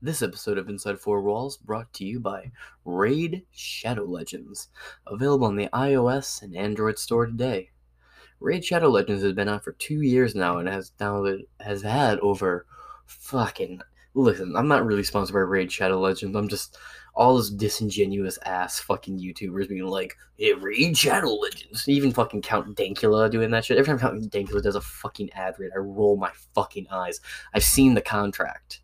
This episode of Inside Four Walls brought to you by Raid Shadow Legends, available on the iOS and Android store today. Raid Shadow Legends has been out for two years now and has downloaded has had over fucking listen, I'm not really sponsored by Raid Shadow Legends. I'm just all those disingenuous ass fucking YouTubers being like, hey, Raid Shadow Legends. Even fucking Count Dankula doing that shit. Every time Count Dankula does a fucking ad read, I roll my fucking eyes. I've seen the contract.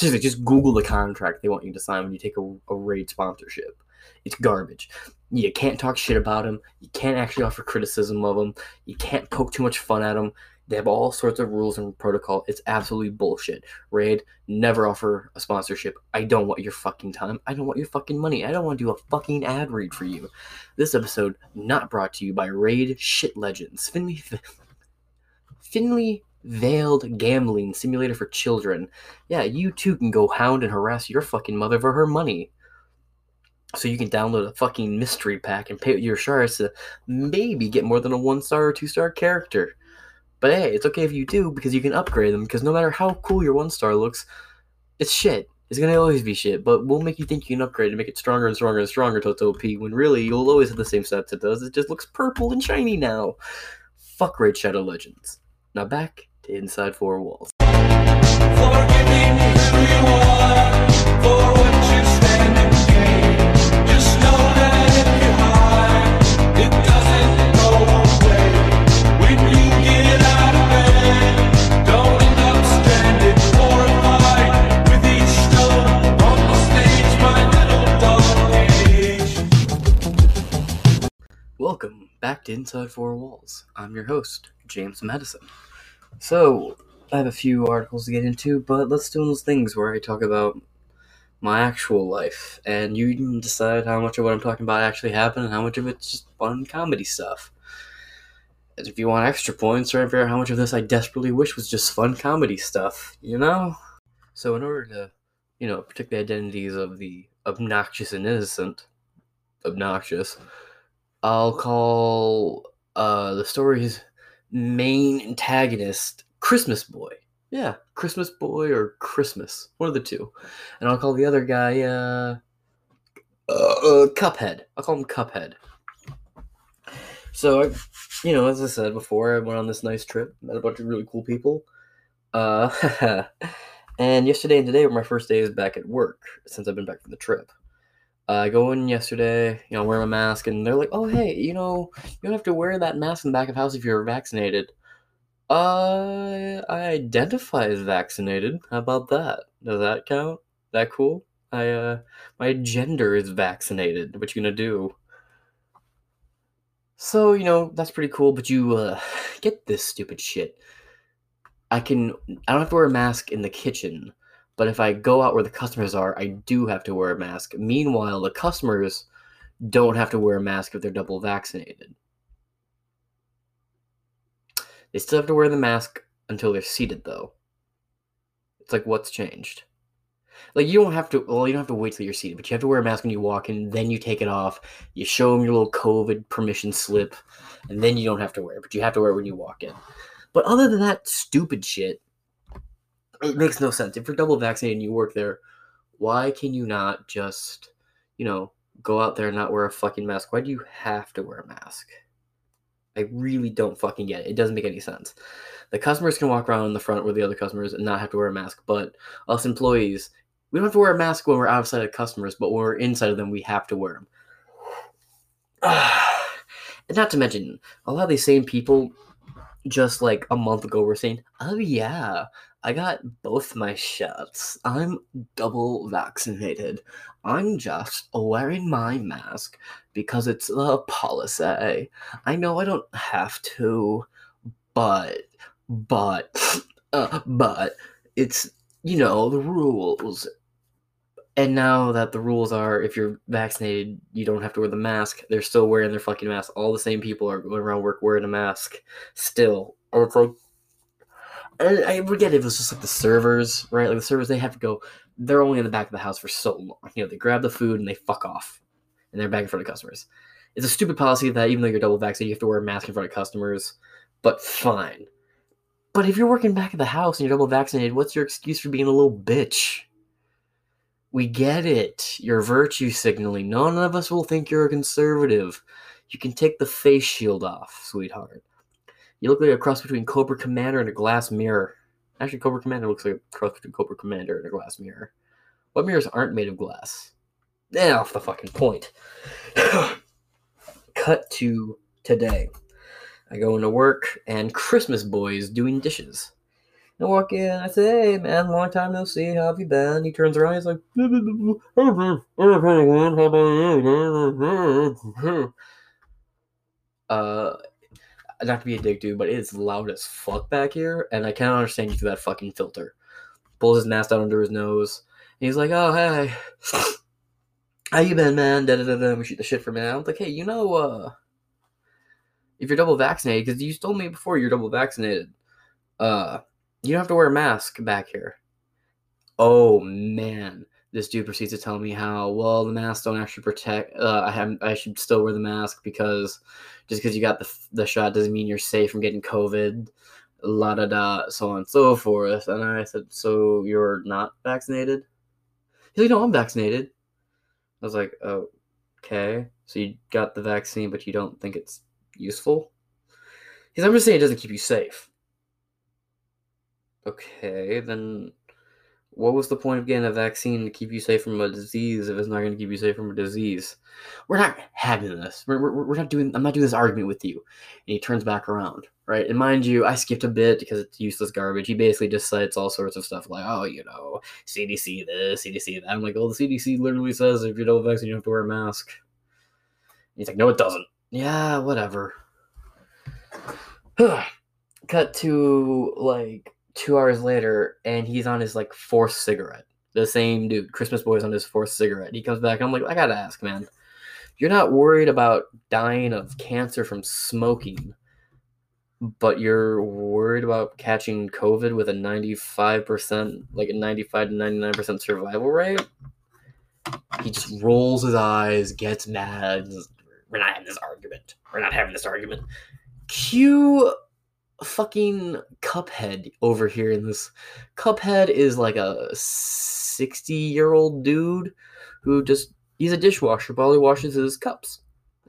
Seriously, just Google the contract they want you to sign when you take a, a raid sponsorship. It's garbage. You can't talk shit about them. You can't actually offer criticism of them. You can't poke too much fun at them. They have all sorts of rules and protocol. It's absolutely bullshit. Raid, never offer a sponsorship. I don't want your fucking time. I don't want your fucking money. I don't want to do a fucking ad read for you. This episode not brought to you by Raid Shit Legends. Finley, Finley Veiled Gambling Simulator for Children. Yeah, you too can go hound and harass your fucking mother for her money. So you can download a fucking mystery pack and pay your shards to maybe get more than a one star or two star character. But hey, it's okay if you do because you can upgrade them. Because no matter how cool your one star looks, it's shit. It's gonna always be shit. But we'll make you think you can upgrade and make it stronger and stronger and stronger until it's OP. When really you'll always have the same stats it does. It just looks purple and shiny now. Fuck Raid Shadow Legends. Now back Inside Four Walls. Forgiving who you are for what you stand and gain. Just know that if you hide, it doesn't go away. When you get out of bed, don't end up stranded horrified with each stone on the stage. My little dog cage. Welcome back to Inside Four Walls. I'm your host, James Madison. So, I have a few articles to get into, but let's do those things where I talk about my actual life, and you can decide how much of what I'm talking about actually happened and how much of it's just fun comedy stuff. And if you want extra points, try and figure out how much of this I desperately wish was just fun comedy stuff, you know? So, in order to, you know, protect the identities of the obnoxious and innocent, obnoxious, I'll call uh, the story's main antagonist Christmas Boy. Yeah, Christmas Boy or Christmas, one of the two. And I'll call the other guy uh, uh, uh Cuphead. I'll call him Cuphead. So, I, you know, as I said before, I went on this nice trip, met a bunch of really cool people. Uh, and yesterday and today were my first days back at work since I've been back from the trip. Uh, I go in yesterday, you know, wear my mask, and they're like, "Oh, hey, you know, you don't have to wear that mask in the back of house if you're vaccinated." Uh, I identify as vaccinated. How about that? Does that count? That cool? I uh, my gender is vaccinated. What you gonna do? So you know that's pretty cool, but you uh, get this stupid shit. I can. I don't have to wear a mask in the kitchen but if I go out where the customers are, I do have to wear a mask. Meanwhile, the customers don't have to wear a mask if they're double vaccinated. They still have to wear the mask until they're seated, though. It's like, what's changed? Like, you don't have to, well, you don't have to wait till you're seated, but you have to wear a mask when you walk in, then you take it off, you show them your little COVID permission slip, and then you don't have to wear it, but you have to wear it when you walk in. But other than that stupid shit, it makes no sense. If you're double vaccinated and you work there, why can you not just, you know, go out there and not wear a fucking mask? Why do you have to wear a mask? I really don't fucking get it. It doesn't make any sense. The customers can walk around in the front with the other customers and not have to wear a mask, but us employees, we don't have to wear a mask when we're outside of customers, but when we're inside of them, we have to wear them. and not to mention, a lot of these same people just like a month ago were saying, oh yeah, I got both my shots. I'm double vaccinated. I'm just wearing my mask because it's the policy. I know I don't have to, but, but, uh, but it's, you know, the rules. And now that the rules are if you're vaccinated, you don't have to wear the mask, they're still wearing their fucking mask. All the same people are going around work wearing a mask still. Or it's like, I forget if it was just like the servers, right? Like the servers, they have to go. They're only in the back of the house for so long. You know, they grab the food and they fuck off, and they're back in front of customers. It's a stupid policy that even though you're double vaccinated, you have to wear a mask in front of customers. But fine. But if you're working back at the house and you're double vaccinated, what's your excuse for being a little bitch? We get it. You're virtue signaling. None of us will think you're a conservative. You can take the face shield off, sweetheart. You look like a cross between Cobra Commander and a glass mirror. Actually, Cobra Commander looks like a cross between Cobra Commander and a glass mirror. What mirrors aren't made of glass? Eh, off the fucking point. Cut to today. I go into work and Christmas boy is doing dishes. I walk in, I say, hey man, long time no see, how have you been? He turns around, he's like, uh, not to be a dick dude, but it's loud as fuck back here, and I can't understand you through that fucking filter. Pulls his mask down under his nose, and he's like, oh hey, how you been, man? Da da da da. We shoot the shit for a minute. I'm like, hey, you know, uh, if you're double vaccinated, because you told me before you're double vaccinated, uh, you don't have to wear a mask back here. Oh man, this dude proceeds to tell me how well the masks don't actually protect. Uh, I have I should still wear the mask because just because you got the the shot doesn't mean you're safe from getting COVID. La da da, so on and so forth. And I said, so you're not vaccinated? He's like, no, I'm vaccinated. I was like, oh, okay. So you got the vaccine, but you don't think it's useful? He's I'm just saying it doesn't keep you safe. Okay, then what was the point of getting a vaccine to keep you safe from a disease if it's not going to keep you safe from a disease? We're not having this. We're, we're, we're not doing. I'm not doing this argument with you. And he turns back around, right? And mind you, I skipped a bit because it's useless garbage. He basically just cites all sorts of stuff like, oh, you know, CDC this, CDC that. I'm like, oh, the CDC literally says if you don't vaccine, you have to wear a mask. He's like, no, it doesn't. Yeah, whatever. Cut to like two hours later, and he's on his like fourth cigarette. The same dude, Christmas boy's on his fourth cigarette. He comes back. I'm like, I gotta ask, man. You're not worried about dying of cancer from smoking, but you're worried about catching COVID with a 95%, like a 95 to 99% survival rate? He just rolls his eyes, gets mad. We're not having this argument. We're not having this argument. Cue fucking Cuphead over here in this. Cuphead is like a 60 year old dude who just, he's a dishwasher, but all he washes his cups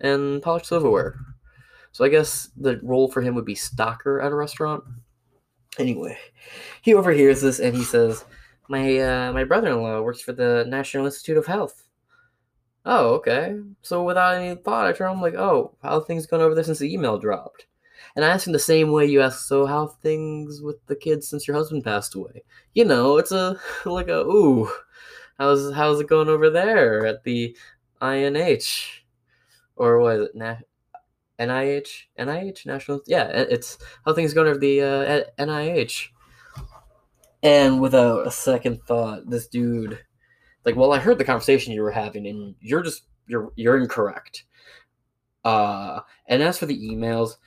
and polished silverware. So I guess the role for him would be stalker at a restaurant. Anyway, he overhears this and he says, "My uh, my brother-in-law works for the National Institute of Health." Oh, okay. So without any thought, I turn. I'm like, "Oh, how things going over there since the email dropped?" And I ask him the same way you ask, "So how things with the kids since your husband passed away?" You know, it's a like a ooh, how's how's it going over there at the INH or what is it? Na- NIH, NIH, National. Yeah, it's how things going over the uh, NIH. And without a second thought, this dude, like, well, I heard the conversation you were having, and you're just you're you're incorrect. Uh, and as for the emails,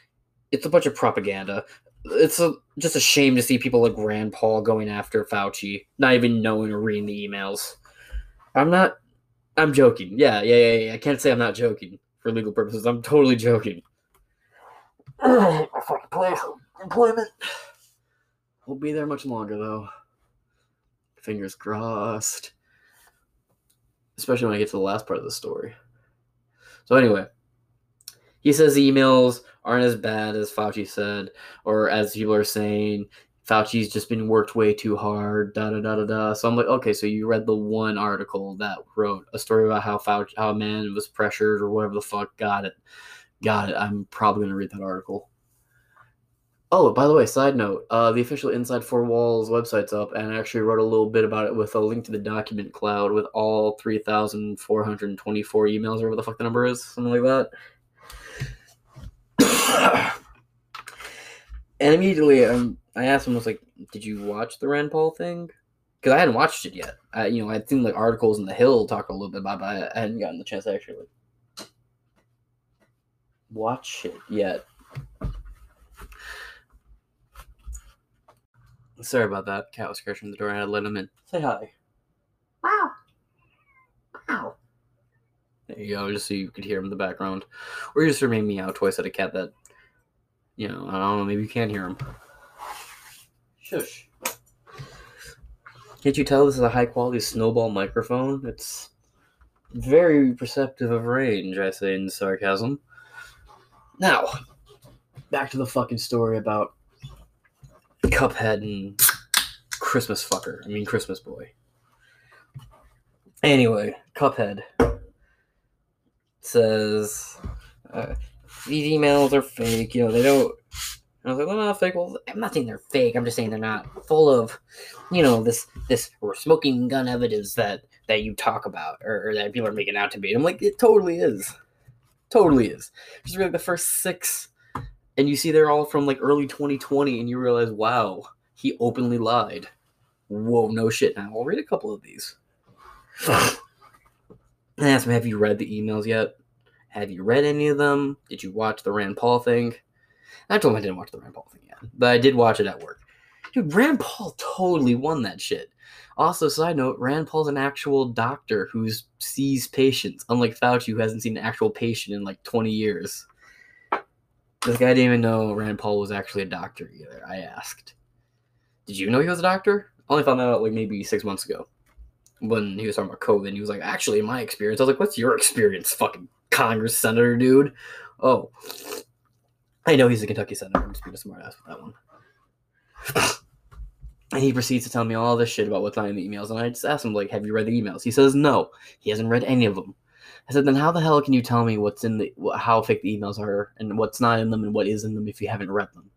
it's a bunch of propaganda. It's a, just a shame to see people like Rand Paul going after Fauci, not even knowing or reading the emails. I'm not. I'm joking. Yeah, yeah, yeah, yeah. I can't say I'm not joking for legal purposes. I'm totally joking. my fucking place employment. Won't be there much longer though. Fingers crossed. Especially when I get to the last part of the story. So anyway, he says emails aren't as bad as Fauci said, or as people are saying. Fauci's just been worked way too hard, da da da da da. So I'm like, okay, so you read the one article that wrote a story about how Fauci, how a man was pressured or whatever the fuck. Got it, got it. I'm probably gonna read that article. Oh, by the way, side note, uh, the official Inside Four Walls website's up, and I actually wrote a little bit about it with a link to the document cloud with all 3,424 emails, or whatever the fuck the number is, something like that. and immediately, um, I asked him, I was like, "Did you watch the Rand Paul thing?" Because I hadn't watched it yet. I, you know, I'd seen like articles in the Hill talk a little bit about, it, but I hadn't gotten the chance to actually like, watch it yet. Sorry about that. Cat was scratching the door and I had to let him in. Say hi. Wow. Wow. There you go, just so you could hear him in the background. Or you just heard me meow twice at a cat that, you know, I don't know, maybe you can't hear him. Shush. Can't you tell this is a high quality snowball microphone? It's very perceptive of range, I say in sarcasm. Now, back to the fucking story about Cuphead and Christmas fucker. I mean, Christmas boy. Anyway, Cuphead says uh, these emails are fake. You know, they don't. I was like, well, not fake. Well, I'm not saying they're fake. I'm just saying they're not full of, you know, this this smoking gun evidence that that you talk about or, or that people are making out to be. And I'm like, it totally is, totally is. Just read like the first six, and you see they're all from like early 2020, and you realize, wow, he openly lied. Whoa, no shit. Now I'll read a couple of these. I asked me, have you read the emails yet? Have you read any of them? Did you watch the Rand Paul thing? I told him I didn't watch the Rand Paul thing yet, but I did watch it at work. Dude, Rand Paul totally won that shit. Also, side note, Rand Paul's an actual doctor who sees patients, unlike Fauci, who hasn't seen an actual patient in like 20 years. This guy didn't even know Rand Paul was actually a doctor either. I asked. Did you know he was a doctor? I only found that out like maybe six months ago when he was talking about COVID. He was like, actually, in my experience, I was like, what's your experience, fucking Congress senator, dude? Oh, I know he's a Kentucky senator. I'm just being a smart ass with that one. And he proceeds to tell me all this shit about what's not in the emails. And I just asked him, like, have you read the emails? He says no. He hasn't read any of them. I said, then how the hell can you tell me what's in the, how fake the emails are and what's not in them and what is in them if you haven't read them?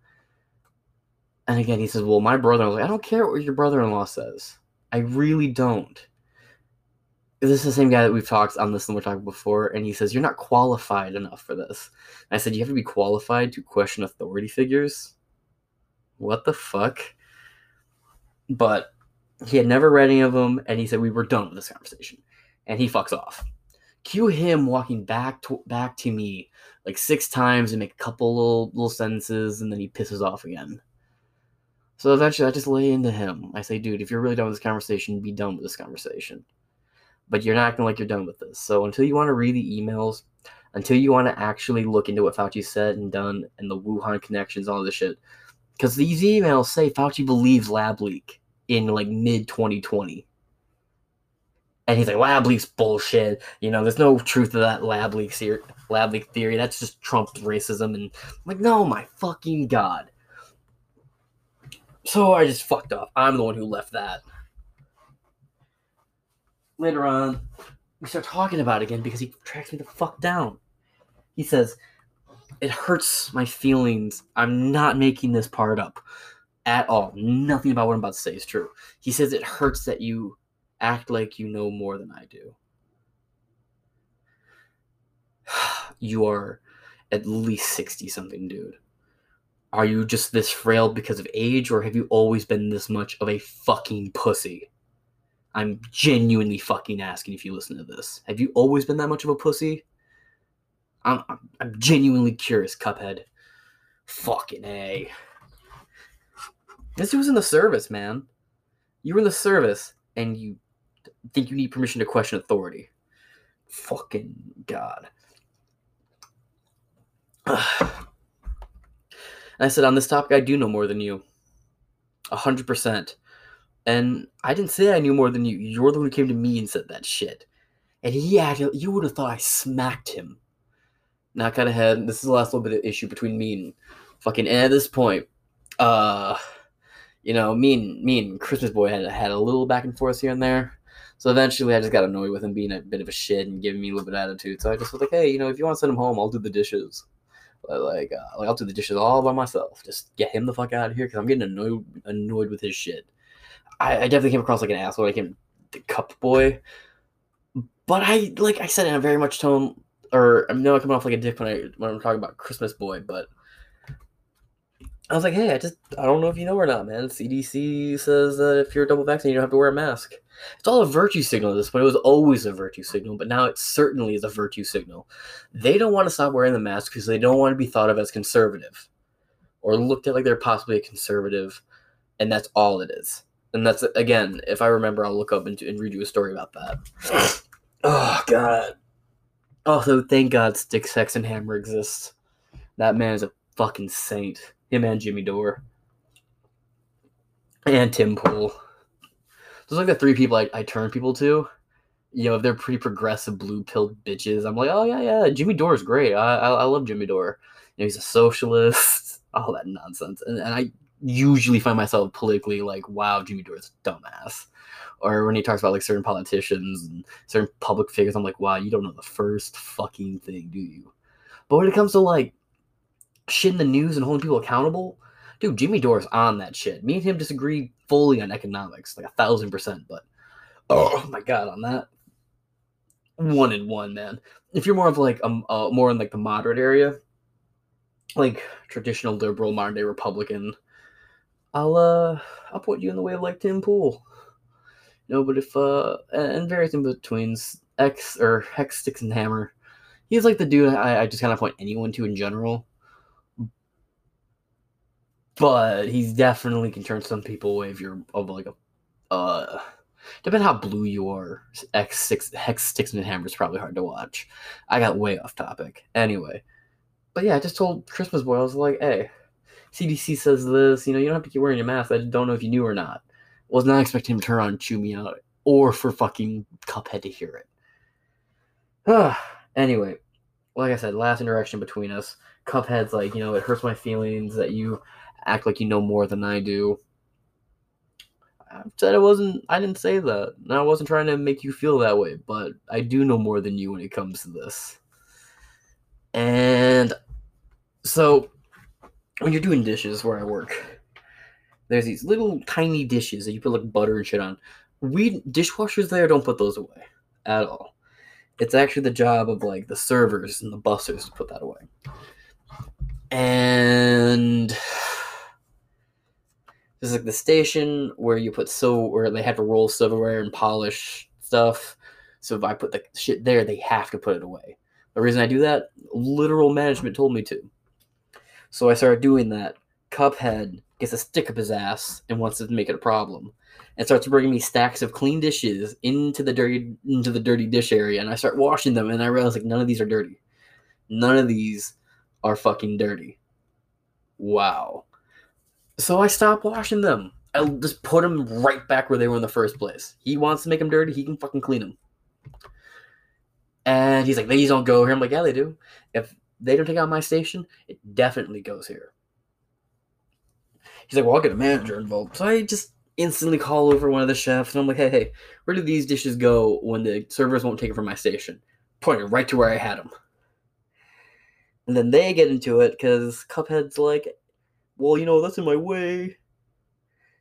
And again, he says, well, my brother, I was like, I don't care what your brother in law says. I really don't. This is the same guy that we've talked on this and we're talking before, and he says, You're not qualified enough for this. And I said, You have to be qualified to question authority figures? What the fuck? But he had never read any of them, and he said, We were done with this conversation. And he fucks off. Cue him walking back to back to me like six times and make a couple little little sentences, and then he pisses off again. So eventually I just lay into him. I say, dude, if you're really done with this conversation, be done with this conversation. But you're not acting like you're done with this. So until you want to read the emails, until you want to actually look into what Fauci said and done and the Wuhan connections, all this shit. Because these emails say Fauci believes lab leak in like mid 2020. And he's like, lab leak's bullshit. You know, there's no truth to that lab leak. Lab leak theory. That's just Trump's racism. And I'm like, no, my fucking god. So I just fucked up. I'm the one who left that. Later on, we start talking about it again because he tracks me the fuck down. He says, It hurts my feelings. I'm not making this part up at all. Nothing about what I'm about to say is true. He says, It hurts that you act like you know more than I do. You are at least 60 something, dude. Are you just this frail because of age, or have you always been this much of a fucking pussy? I'm genuinely fucking asking if you listen to this. Have you always been that much of a pussy? I'm, I'm, I'm genuinely curious, Cuphead. Fucking A. This was in the service, man. You were in the service, and you think you need permission to question authority. Fucking God. I said, on this topic, I do know more than you. A hundred percent. And I didn't say I knew more than you. You're the one who came to me and said that shit. And he acted, you would have thought I smacked him. Now, kind of had, this is the last little bit of issue between me and fucking, and at this point, uh, you know, me and, me and Christmas Boy had, had a little back and forth here and there. So eventually I just got annoyed with him being a bit of a shit and giving me a little bit of attitude. So I just was like, hey, you know, if you want to send him home, I'll do the dishes. But, like, uh, like I'll do the dishes all by myself. Just get him the fuck out of here because I'm getting annoyed annoyed with his shit. I, I definitely came across like an asshole, like him, the cup boy. But I like I said in a very much tone, or I'm not coming off like a dick when I when I'm talking about Christmas boy, but I was like, hey, I just I don't know if you know or not, man. CDC says that if you're double vaccinated, you don't have to wear a mask. It's all a virtue signal at this point. It was always a virtue signal, but now it certainly is a virtue signal. They don't want to stop wearing the mask because they don't want to be thought of as conservative or looked at like they're possibly a conservative, and that's all it is. And that's again, if I remember, I'll look up and, and read you a story about that. oh God. Also, thank God Styxhexenhammer exists. That man is a fucking saint. Him and Jimmy Dore. And Tim Pool. Those are like the three people I, I turn people to. You know, if they're pretty progressive blue pilled bitches, I'm like, oh yeah, yeah, Jimmy Dore is great. I I, I love Jimmy Dore. You know, he's a socialist, all that nonsense. And, and I usually find myself politically like, wow, Jimmy Dore is a dumbass. Or when he talks about like certain politicians and certain public figures, I'm like, wow, you don't know the first fucking thing, do you? But when it comes to like shit in the news and holding people accountable, dude, Jimmy Dore's on that shit. Me and him disagree fully on economics, like a thousand percent. But oh my god, on that, one in one, man. If you're more of like um uh, more in like the moderate area, like traditional liberal, modern day Republican, I'll uh I'll put you in the way of like Tim Pool. No, but if uh and various in betweens, X or Hex Sticks and Hammer, he's like the dude I, I just kind of point anyone to in general. But he's definitely can turn some people away if you're of like a uh depending how blue you are. X six Hex Sticks and Hammer is probably hard to watch. I got way off topic. Anyway. But yeah, I just told Christmas boy, I was like, hey, CDC says this, you know, you don't have to keep wearing your mask. I don't know if you knew or not. Was not expecting him to turn around and chew me out or for fucking Cuphead to hear it. anyway, like I said, last interaction between us. Cuphead's like, you know, it hurts my feelings that you act like you know more than I do. I said I wasn't, I didn't say that. And I wasn't trying to make you feel that way, but I do know more than you when it comes to this. And so when you're doing dishes where I work, there's these little tiny dishes that you put like butter and shit on. We dishwashers there don't put those away at all. It's actually the job of like the servers and the bussers to put that away. And there's like the station where you put so where they have to roll silverware and polish stuff. So if I put the shit there, they have to put it away. The reason I do that, literal management told me to. So I started doing that. Cuphead gets a stick up his ass and wants to make it a problem, and starts bringing me stacks of clean dishes into the dirty into the dirty dish area, and I start washing them, and I realize like none of these are dirty. None of these are fucking dirty. Wow. So I stop washing them. I just put them right back where they were in the first place. He wants to make them dirty, he can fucking clean them. And he's like, these don't go here. I'm like, yeah, they do. If they don't take out my station, it definitely goes here. He's like, well, I'll get a manager involved. So I just instantly call over one of the chefs and I'm like, hey, hey, where do these dishes go when the servers won't take it from my station? Pointing right to where I had them. And then they get into it because Cuphead's like, well, you know, that's in my way.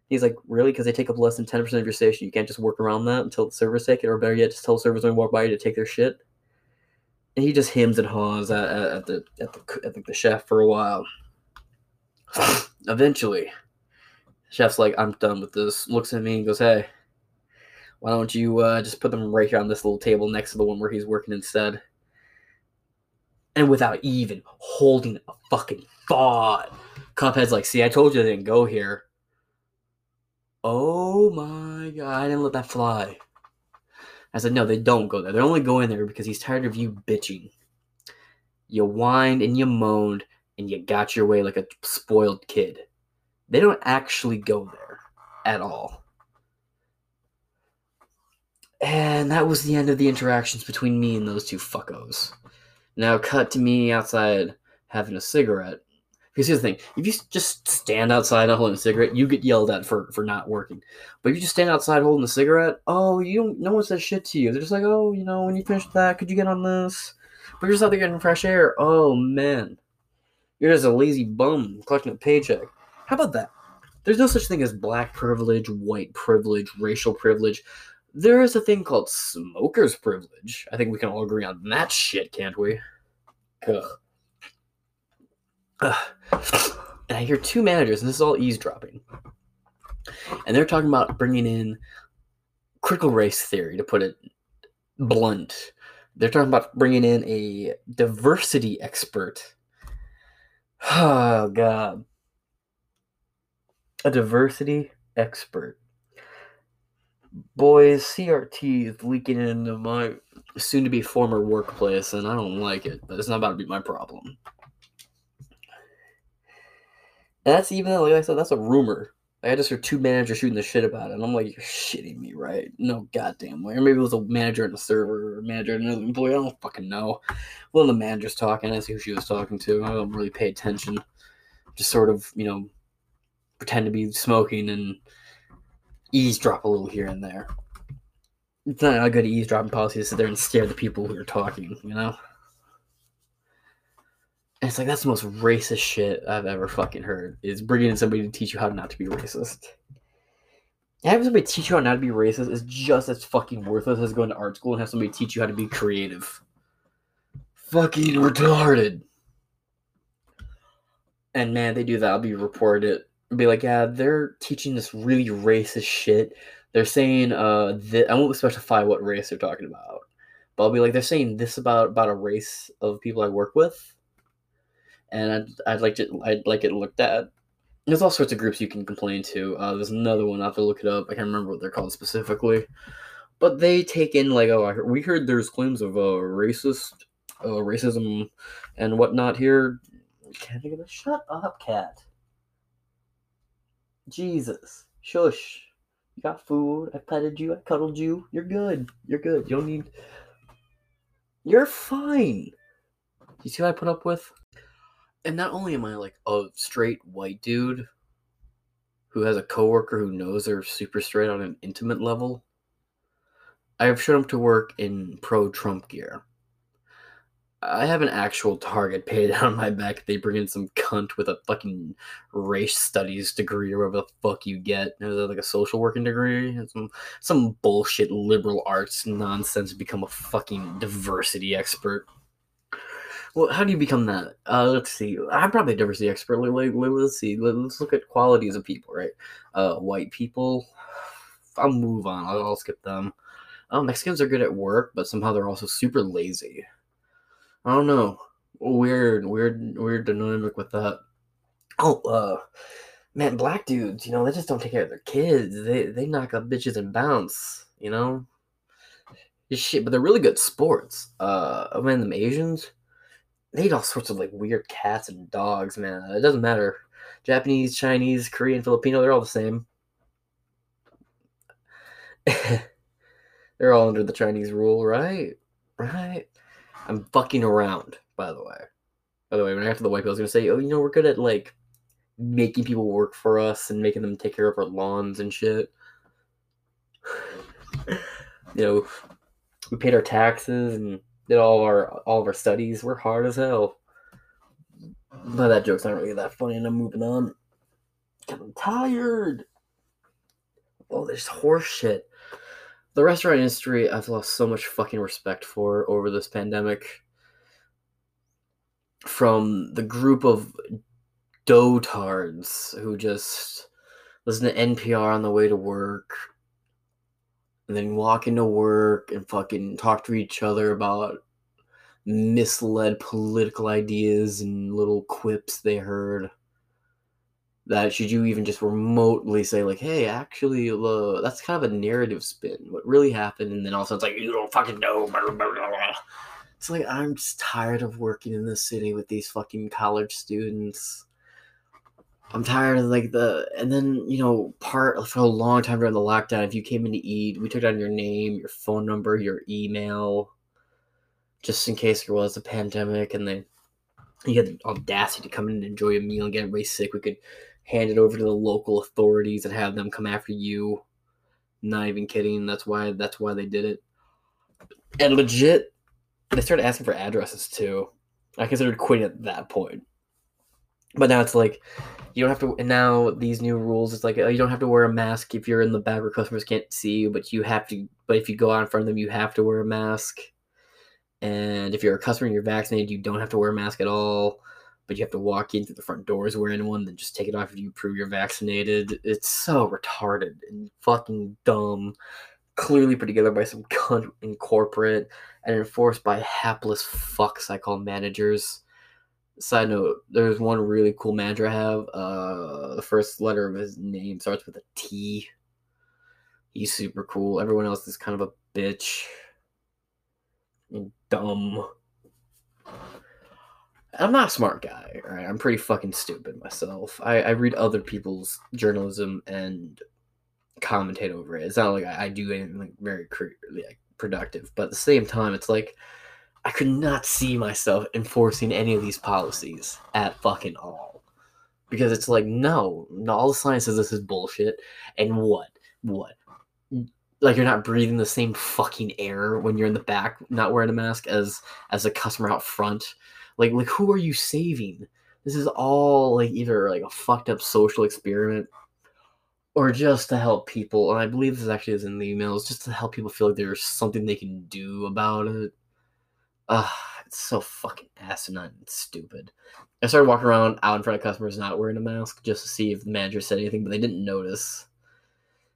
He's like, really? Because they take up less than 10% of your station. You can't just work around that until the servers take it, or better yet, just tell the servers when you walk by you to take their shit. And he just hems and haws at, at, the at the at the, chef for a while. Eventually, chef's like, I'm done with this. Looks at me and goes, Hey, why don't you uh, just put them right here on this little table next to the one where he's working instead? And without even holding a fucking thought, Cuphead's like, See, I told you they didn't go here. Oh my god, I didn't let that fly. I said, no, they don't go there. They're only going there because he's tired of you bitching. You whined and you moaned and you got your way like a spoiled kid. They don't actually go there at all. And that was the end of the interactions between me and those two fuckos. Now, cut to me outside having a cigarette. Because here's the thing: if you just stand outside holding a cigarette, you get yelled at for for not working. But if you just stand outside holding a cigarette, oh, you don't. No one says shit to you. They're just like, oh, you know, when you finish that, could you get on this? But you're just out there getting fresh air. Oh man, you're just a lazy bum collecting a paycheck. How about that? There's no such thing as black privilege, white privilege, racial privilege. There is a thing called smoker's privilege. I think we can all agree on that shit, can't we? Ugh. Ugh. And I hear two managers, and this is all eavesdropping. And they're talking about bringing in critical race theory, to put it blunt. They're talking about bringing in a diversity expert. Oh, God. A diversity expert. Boys, CRT is leaking into my soon to be former workplace, and I don't like it, but it's not about to be my problem. And that's even, like I said, that's a rumor. Like I just heard two managers shooting the shit about it, and I'm like, you're shitting me, right? No goddamn way. Or maybe it was a manager and a server, or a manager and another employee. I don't fucking know. One of the managers talking. I see who she was talking to. I don't really pay attention. Just sort of, you know, pretend to be smoking and eavesdrop a little here and there. It's not a good eavesdropping policy to sit there and stare at the people who are talking, you know? And it's like that's the most racist shit I've ever fucking heard. Is bringing in somebody to teach you how not to be racist. Having somebody teach you how not to be racist is just as fucking worthless as going to art school and have somebody teach you how to be creative. Fucking retarded. And man, they do that. I'll be reported. Be like, yeah, they're teaching this really racist shit. They're saying, uh, th- I won't specify what race they're talking about, but I'll be like, they're saying this about about a race of people I work with and I'd, I'd like to I'd like it looked at. There's all sorts of groups you can complain to. Uh, there's another one. I have to look it up. I can't remember what they're called specifically, but they take in like oh heard, we heard there's claims of uh, racist uh, racism and whatnot here. Can I get a shut up, cat? Jesus, shush. You got food. I petted you. I cuddled you. You're good. You're good. You don't need. You're fine. You see what I put up with? And not only am I like a straight white dude who has a coworker who knows they're super straight on an intimate level, I have shown up to work in pro Trump gear. I have an actual target paid on my back. They bring in some cunt with a fucking race studies degree or whatever the fuck you get. Is that like a social working degree? Some some bullshit liberal arts nonsense. Become a fucking diversity expert. Well, how do you become that? Uh, let's see. I'm probably a diversity expert. Let's see. Let's look at qualities of people, right? Uh, white people. I'll move on. I'll, I'll skip them. Oh, Mexicans are good at work, but somehow they're also super lazy. I don't know. Weird, weird, weird dynamic with that. Oh, uh, man, black dudes, you know, they just don't take care of their kids. They they knock up bitches and bounce, you know. Shit, but they're really good sports. Uh, I mean, them Asians they eat all sorts of like weird cats and dogs, man. It doesn't matter. Japanese, Chinese, Korean, Filipino, they're all the same. they're all under the Chinese rule, right? Right. I'm fucking around, by the way. By the way, when I after the white I was gonna say, oh, you know, we're good at like making people work for us and making them take care of our lawns and shit. you know, we paid our taxes and did all our all of our studies. We're hard as hell. But that joke's not really that funny, and I'm moving on. I'm tired. Oh, this horse shit. The restaurant industry, I've lost so much fucking respect for over this pandemic. From the group of dotards who just listen to NPR on the way to work, and then walk into work and fucking talk to each other about misled political ideas and little quips they heard. That should you even just remotely say like hey actually uh, that's kind of a narrative spin what really happened and then also it's like you don't fucking know. It's like i'm just tired of working in this city with these fucking college students i'm tired of like the and then you know part for a long time during the lockdown if you came in to eat we took down your name your phone number your email just in case there was a pandemic and they you had the audacity to come in and enjoy a meal and get everybody sick, we could hand it over to the local authorities and have them come after you. Not even kidding. That's why that's why they did it. And legit, they started asking for addresses too. I considered quitting at that point. But now it's like you don't have to. And now these new rules, it's like oh, you don't have to wear a mask if you're in the back where customers can't see you, but you have to. But if you go out in front of them, you have to wear a mask. And if you're a customer and you're vaccinated, you don't have to wear a mask at all, but you have to walk in through the front doors wearing one, then just take it off if you prove you're vaccinated. It's so retarded and fucking dumb. Clearly put together by some cunt in corporate and enforced by hapless fucks I call managers. Side note, there's one really cool manager I have. Uh, the first letter of his name starts with a T. He's super cool. Everyone else is kind of a bitch dumb. I'm not a smart guy, right? I'm pretty fucking stupid myself. I, I read other people's journalism and commentate over it. It's not like I, I do anything like very cre- like productive, but at the same time, it's like I could not see myself enforcing any of these policies at fucking all. Because it's like, no, all the science says this is bullshit. And what? What? Like you're not breathing the same fucking air when you're in the back not wearing a mask as as a customer out front. Like like who are you saving? This is all like either like a fucked up social experiment or just to help people. And I believe this actually is in the emails, just to help people feel like there's something they can do about it. Ugh, it's so fucking asinine and stupid. I started walking around out in front of customers not wearing a mask just to see if the manager said anything, but they didn't notice.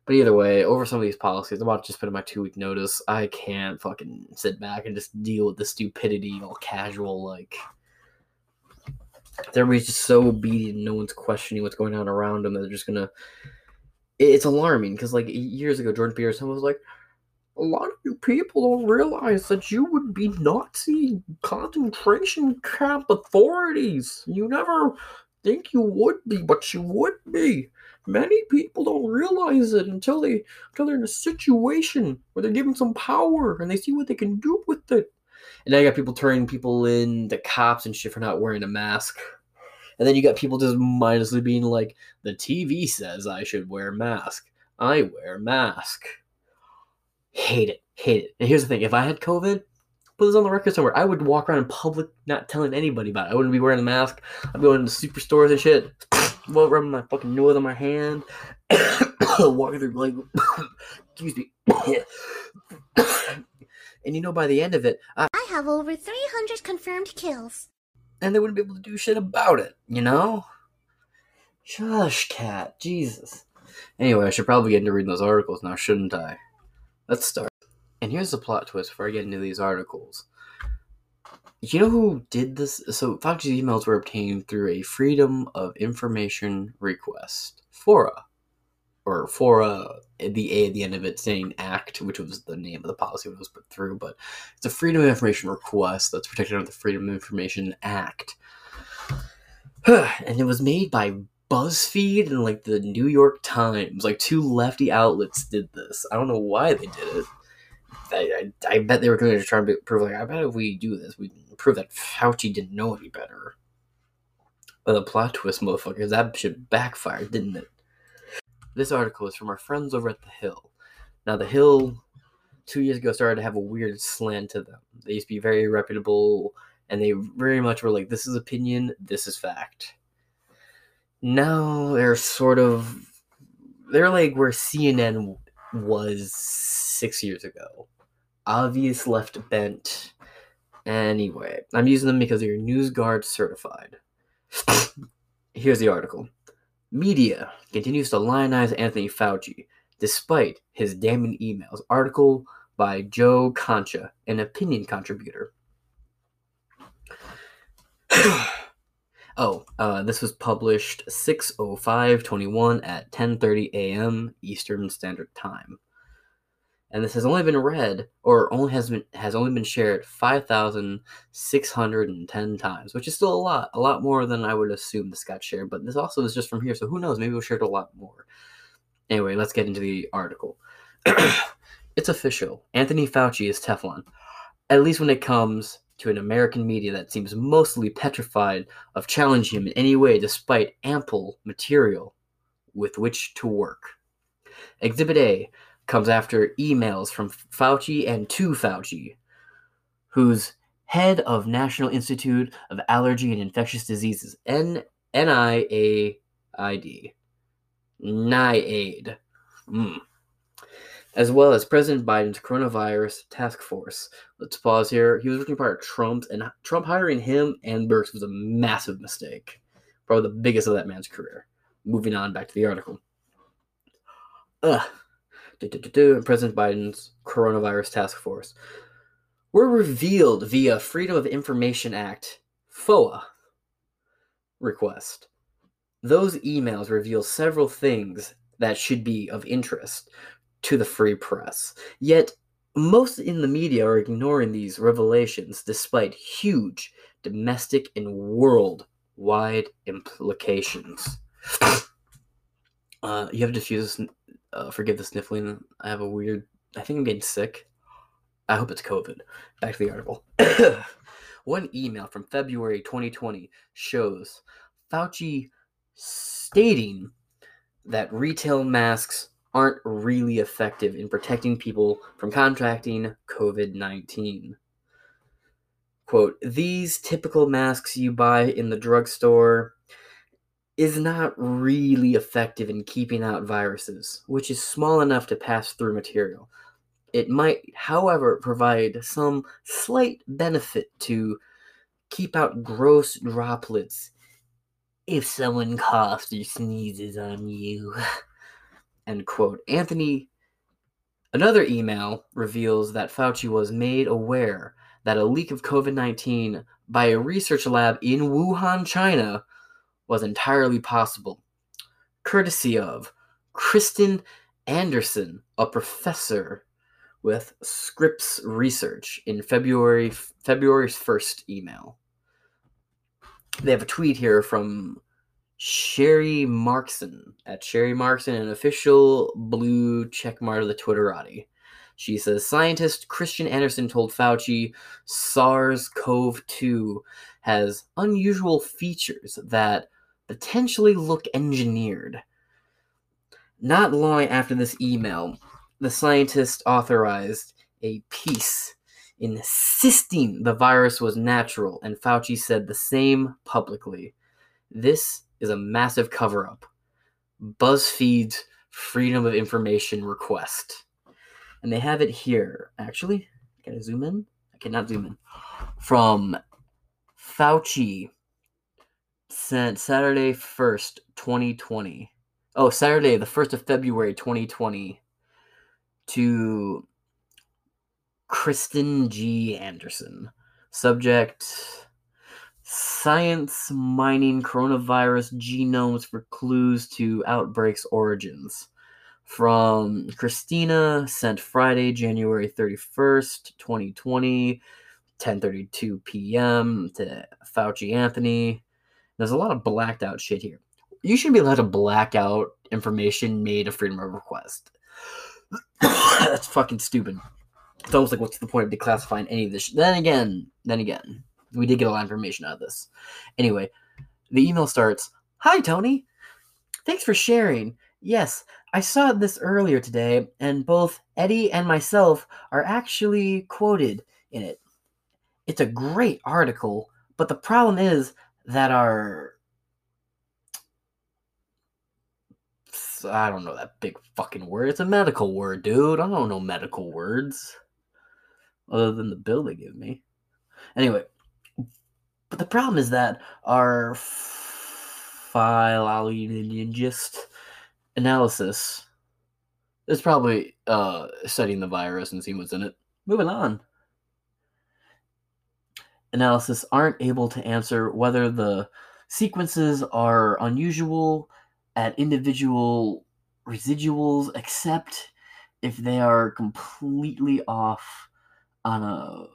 But either way, over some of these policies, I'm about to just put in my two week notice. I can't fucking sit back and just deal with the stupidity all casual like. Everybody's just so obedient, no one's questioning what's going on around them. They're just gonna. It's alarming because, like, years ago, Jordan Peterson was like, a lot of you people don't realize that you would be Nazi concentration camp authorities. You never think you would be, but you would be. Many people don't realize it until they until they're in a situation where they're given some power and they see what they can do with it. And now you got people turning people in the cops and shit for not wearing a mask. And then you got people just mindlessly being like, the TV says I should wear a mask. I wear a mask. Hate it. Hate it. And here's the thing if I had COVID, put this on the record somewhere, I would walk around in public not telling anybody about it. I wouldn't be wearing a mask. I'd be going to superstores and shit. Well, rubbing my fucking nose on my hand. Walking through, like, excuse me. and you know, by the end of it, I, I have over 300 confirmed kills. and they wouldn't be able to do shit about it, you know? Shush, cat. Jesus. Anyway, I should probably get into reading those articles now, shouldn't I? Let's start. And here's the plot twist before I get into these articles. You know who did this? So, Fauci's emails were obtained through a Freedom of Information request. FOIA. Or FOIA, the A at the end of it saying ACT, which was the name of the policy when it was put through, but it's a Freedom of Information request that's protected under the Freedom of Information Act. and it was made by BuzzFeed and like the New York Times. Like two lefty outlets did this. I don't know why they did it. I, I, I bet they were going to try to prove like I bet if we do this, we can prove that Fauci didn't know any better. But the plot twist, motherfuckers, that shit backfired, didn't it? This article is from our friends over at The Hill. Now, The Hill, two years ago, started to have a weird slant to them. They used to be very reputable, and they very much were like, this is opinion, this is fact. Now they're sort of. They're like where CNN was six years ago. Obvious left bent. Anyway, I'm using them because they're NewsGuard certified. Here's the article. Media continues to lionize Anthony Fauci despite his damning emails. Article by Joe Concha, an opinion contributor. oh, uh, this was published 6:05:21 at 10:30 a.m. Eastern Standard Time. And this has only been read or only has been has only been shared 5610 times which is still a lot a lot more than i would assume this got shared but this also is just from here so who knows? Maybe we'll share it a lot more. Anyway let's get into the article. It's official. Anthony fauci is teflon. At least when it comes to an american media that seems mostly petrified of challenging him in any way despite ample material with which to work exhibit a comes after emails from Fauci and to Fauci, who's head of National Institute of Allergy and Infectious Diseases, N NIAID, NIAID, mm. As well as President Biden's coronavirus task force. Let's pause here. He was working part of Trump's, and Trump hiring him and Birx was a massive mistake, probably the biggest of that man's career. Moving on back to the article. Ugh and President Biden's coronavirus task force were revealed via Freedom of Information Act FOIA request. Those emails reveal several things that should be of interest to the free press. Yet, most in the media are ignoring these revelations despite huge domestic and worldwide implications. Uh, you have to diffuse. Uh, forgive the sniffling. I have a weird. I think I'm getting sick. I hope it's COVID. Back to the article. One email from February 2020 shows Fauci stating that retail masks aren't really effective in protecting people from contracting COVID 19. Quote, these typical masks you buy in the drugstore is not really effective in keeping out viruses, which is small enough to pass through material. It might, however, provide some slight benefit to keep out gross droplets if someone coughs or sneezes on you. End quote. Anthony, another email reveals that Fauci was made aware that a leak of COVID 19 by a research lab in Wuhan, China, was entirely possible, courtesy of Kristian Andersen, a professor with Scripps Research in February February's first email. They have a tweet here from Sharri Markson at Sharri Markson, an official blue checkmark of the Twitterati. She says scientist Kristian Andersen told Fauci SARS-CoV-2 has unusual features that potentially look engineered. Not long after this email, the scientist authorized a piece insisting the virus was natural, and Fauci said the same publicly. This is a massive cover up. BuzzFeed's Freedom of Information request. And they have it here. Actually, can I zoom in? I cannot zoom in. From Fauci sent Saturday 1st, 2020. Oh, Saturday, the 1st of February, 2020, to Kristian G. Andersen. Subject Science mining coronavirus genomes for clues to outbreaks' origins. From Christina, sent Friday, January 31st, 2020, 10:32 p.m. to Fauci Anthony. There's a lot of blacked out shit here. You should be allowed to black out information made a freedom of request. That's fucking stupid. It's almost like what's the point of declassifying any of this? Sh- then again, then again, we did get a lot of information out of this. Anyway, the email starts Hi, Tony. Thanks for sharing. Yes, I saw this earlier today, and both Eddie and myself are actually quoted in it. It's a great article, but the problem is that our. I don't know that big fucking word. It's a medical word, dude. I don't know medical words other than the bill they give me. Anyway, but the problem is that our philologist analysis is probably uh, studying the virus and seeing what's in it. Moving on. Analysis aren't able to answer whether the sequences are unusual at individual residuals, except if they are completely off on a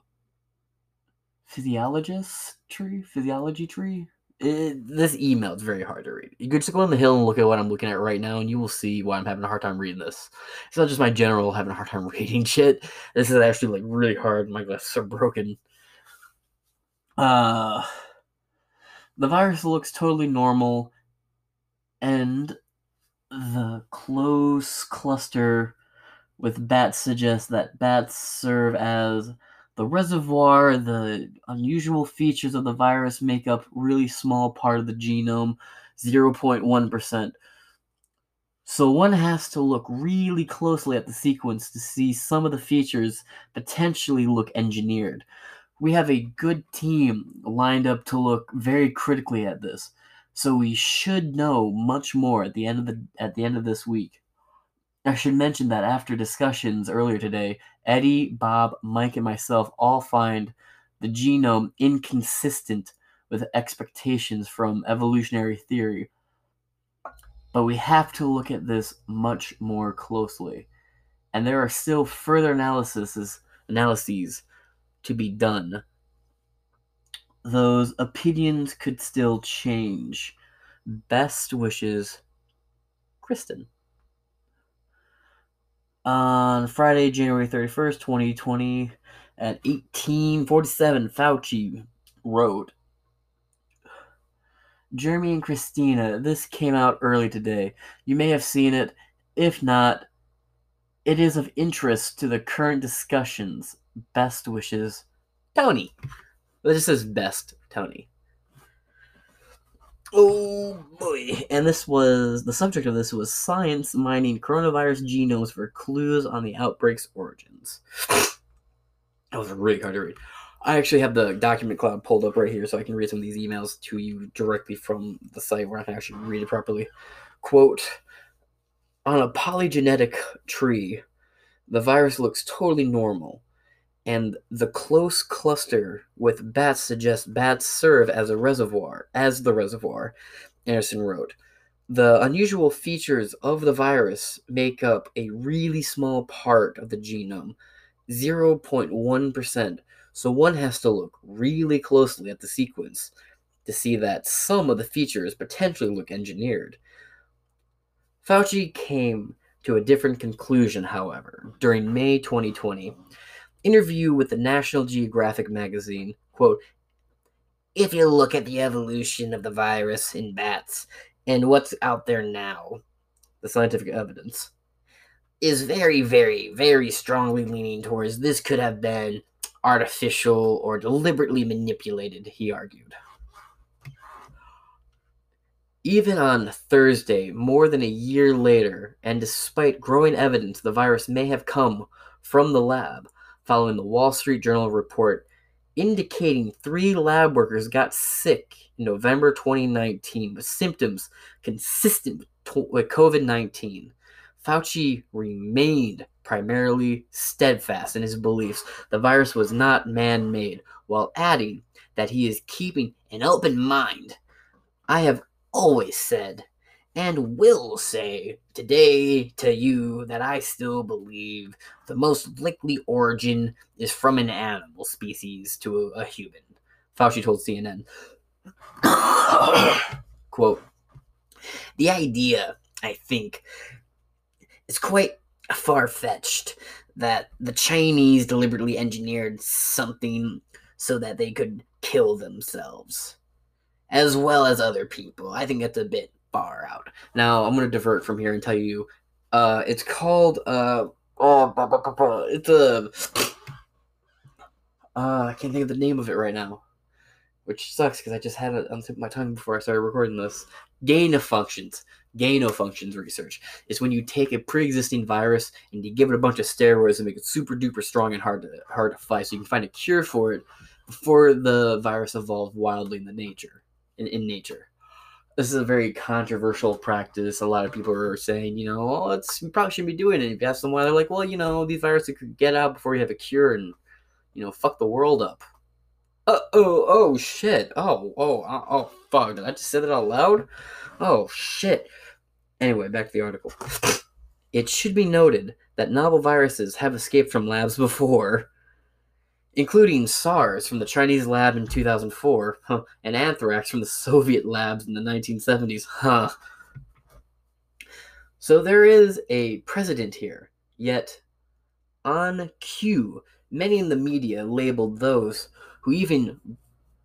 physiologist tree, physiology tree. It, this email is very hard to read. You could just go on the hill and look at what I'm looking at right now, and you will see why I'm having a hard time reading this. It's not just my general having a hard time reading shit. This is actually like really hard. My glasses are broken. Uh, the virus looks totally normal, and the close cluster with bats suggests that bats serve as the reservoir, the unusual features of the virus make up really small part of the genome, 0.1%. So one has to look really closely at the sequence to see some of the features potentially look engineered. We have a good team lined up to look very critically at this. So we should know much more at the end of the at the end of this week. I should mention that after discussions earlier today, Eddie, Bob, Mike, and myself all find the genome inconsistent with expectations from evolutionary theory. But we have to look at this much more closely. And there are still further analyses analyses to be done. those opinions could still change. Best wishes, Kristen. On Friday, January 31st, 2020, at 1847, Fauci wrote Jeremy and Christina, this came out early today. You may have seen it. If not, it is of interest to the current discussions. Best wishes, Tony. Just says best, Tony. Oh boy. And this was the subject of this was science mining coronavirus genomes for clues on the outbreak's origins. that was really hard to read. I actually have the document cloud pulled up right here so I can read some of these emails to you directly from the site where I can actually read it properly. Quote On a polygenetic tree, the virus looks totally normal, and the close cluster with bats suggests bats serve as a reservoir, as the reservoir, Andersen wrote. The unusual features of the virus make up a really small part of the genome, 0.1%. So one has to look really closely at the sequence to see that some of the features potentially look engineered. Fauci came to a different conclusion, however, during May 2020. Interview with the National Geographic magazine, quote, if you look at the evolution of the virus in bats and what's out there now, the scientific evidence is very, very, very strongly leaning towards this could have been artificial or deliberately manipulated, he argued. Even on Thursday, more than a year later, and despite growing evidence the virus may have come from the lab, following the Wall Street Journal report indicating three lab workers got sick in November 2019 with symptoms consistent with COVID 19. Fauci remained primarily steadfast in his beliefs the virus was not man made, while adding that he is keeping an open mind. I have always said and will say today to you that I still believe the most likely origin is from an animal species to a, a human. Fauci told CNN. Quote The idea, I think, is quite far fetched that the Chinese deliberately engineered something so that they could kill themselves, as well as other people. I think that's a bit far out. Now, I'm to divert from here and tell you uh, it's called. Uh, oh, it's a. Uh, I can't think of the name of it right now, which sucks because I just had it on the tip of my tongue before I started recording this. Gain of functions. Gain of functions research is when you take a pre-existing virus and you give it a bunch of steroids and make it super duper strong and hard to hard to fight, so you can find a cure for it before the virus evolved wildly in the nature in, in nature. This is a very controversial practice. A lot of people are saying, you know, oh, it's you probably shouldn't be doing it. If you ask them why, they're like, well, you know, these viruses could get out before you have a cure and, you know, fuck the world up. Uh, oh, oh, shit. Oh, oh, oh, oh, fuck. Did I just say that out loud? Oh, shit. Anyway, back to the article. It should be noted that novel viruses have escaped from labs before, including SARS from the Chinese lab in 2004, huh, and anthrax from the Soviet labs in the 1970s, huh. So there is a precedent here, yet on cue, many in the media labeled those who even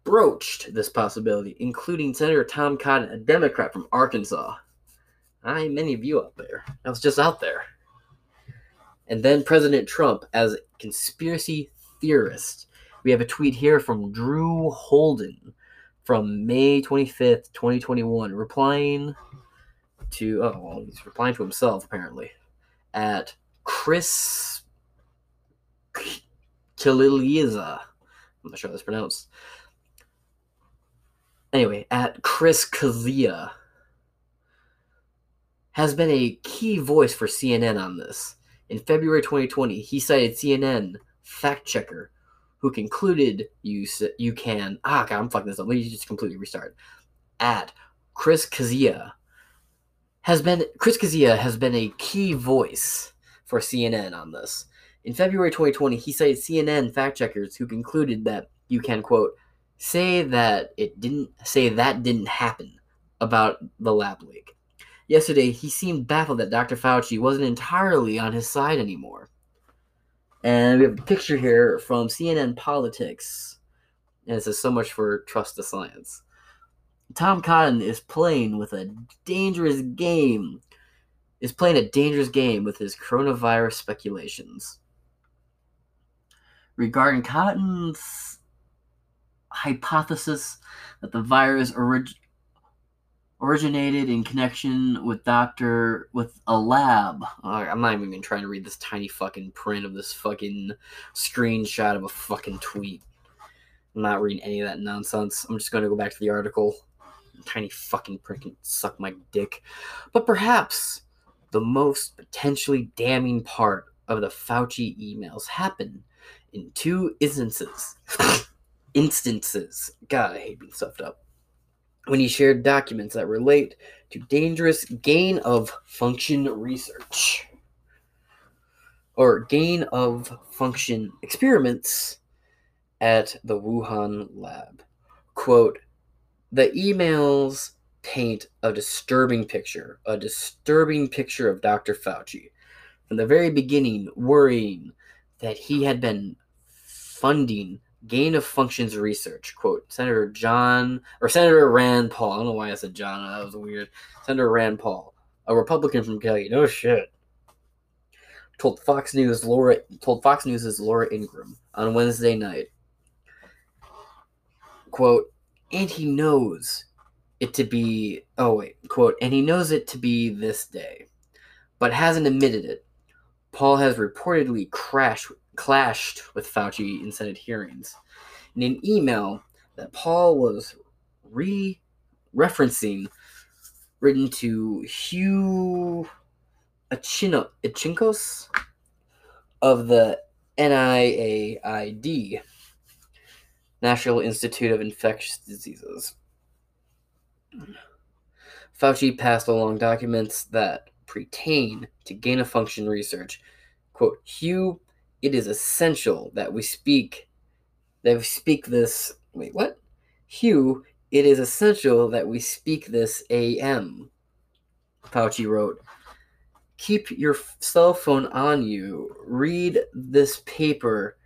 broached this possibility, including Senator Tom Cotton, a Democrat from Arkansas. I many of you out there. I was just out there. And then President Trump as conspiracy theorist. We have a tweet here from Drew Holden from May 25th, 2021, replying to oh well, he's replying to himself apparently at Chris Kaliliza. I'm not sure how that's pronounced. Anyway, at Chris Kazia has been a key voice for CNN on this. In February 2020, he cited CNN fact checker who concluded you you can ah god I'm fucking this up. Let me just completely restart. At Chris Kazia has been Chris Kazia has been a key voice for CNN on this. In February 2020, he cited CNN fact checkers who concluded that you can quote say that it didn't say that didn't happen about the lab leak. Yesterday, he seemed baffled that Dr. Fauci wasn't entirely on his side anymore. And we have a picture here from CNN Politics. And it says so much for trust the science. Tom Cotton is playing with a dangerous game. Is playing a dangerous game with his coronavirus speculations. Regarding Cotton's hypothesis that the virus orig- originated in connection with Doctor with a lab. Uh, I'm not even trying to read this tiny fucking print of this fucking screenshot of a fucking tweet. I'm not reading any of that nonsense. I'm just going to go back to the article. Tiny fucking print can suck my dick. But perhaps the most potentially damning part of the Fauci emails happened in two instances. instances. God, I hate being stuffed up. When he shared documents that relate to dangerous gain of function research or gain of function experiments at the Wuhan lab. Quote, the emails paint a disturbing picture, a disturbing picture of Dr. Fauci. From the very beginning, worrying that he had been funding gain of functions research. Quote, Senator John, or Senator Rand Paul. I don't know why I said John, that was weird. Senator Rand Paul, a Republican from Kentucky. No shit. Told Fox News Laura told Fox News' Laura Ingraham on Wednesday night. Quote, and he knows it to be oh wait, quote, and he knows it to be this day, but hasn't admitted it. Paul has reportedly crashed clashed with Fauci in Senate hearings. In an email that Paul was re referencing written to Hugh Achino, Achinkos of the NIAID, National Institute of Infectious Diseases. Fauci passed along documents that pertain to gain of function research. Quote, Hugh, it is essential that we speak that we speak this wait, what? Hugh, it is essential that we speak this AM. Fauci wrote, Keep your cell phone on you. Read this paper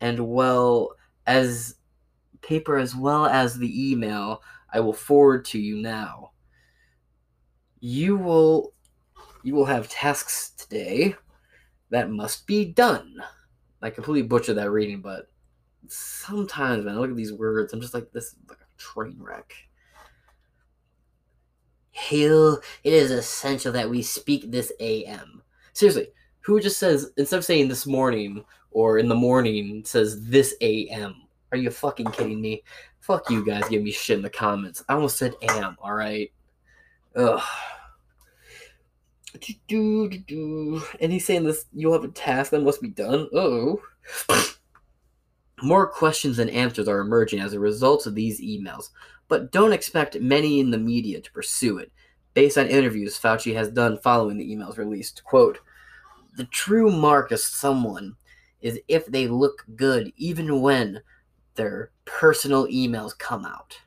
and well as paper as well as the email I will forward to you now. You will you will have tasks today that must be done. I completely butchered that reading, but sometimes, man, I look at these words, I'm just like, this is like a train wreck. Hale, it is essential that we speak this AM. Seriously, who just says, instead of saying this morning or in the morning, says this AM? Are you fucking kidding me? Fuck you guys, give me shit in the comments. I almost said am, alright? Ugh. And he's saying this, you'll have a task that must be done. Oh. More questions than answers are emerging as a result of these emails, but don't expect many in the media to pursue it. Based on interviews Fauci has done following the emails released, quote, the true mark of someone is if they look good even when their personal emails come out.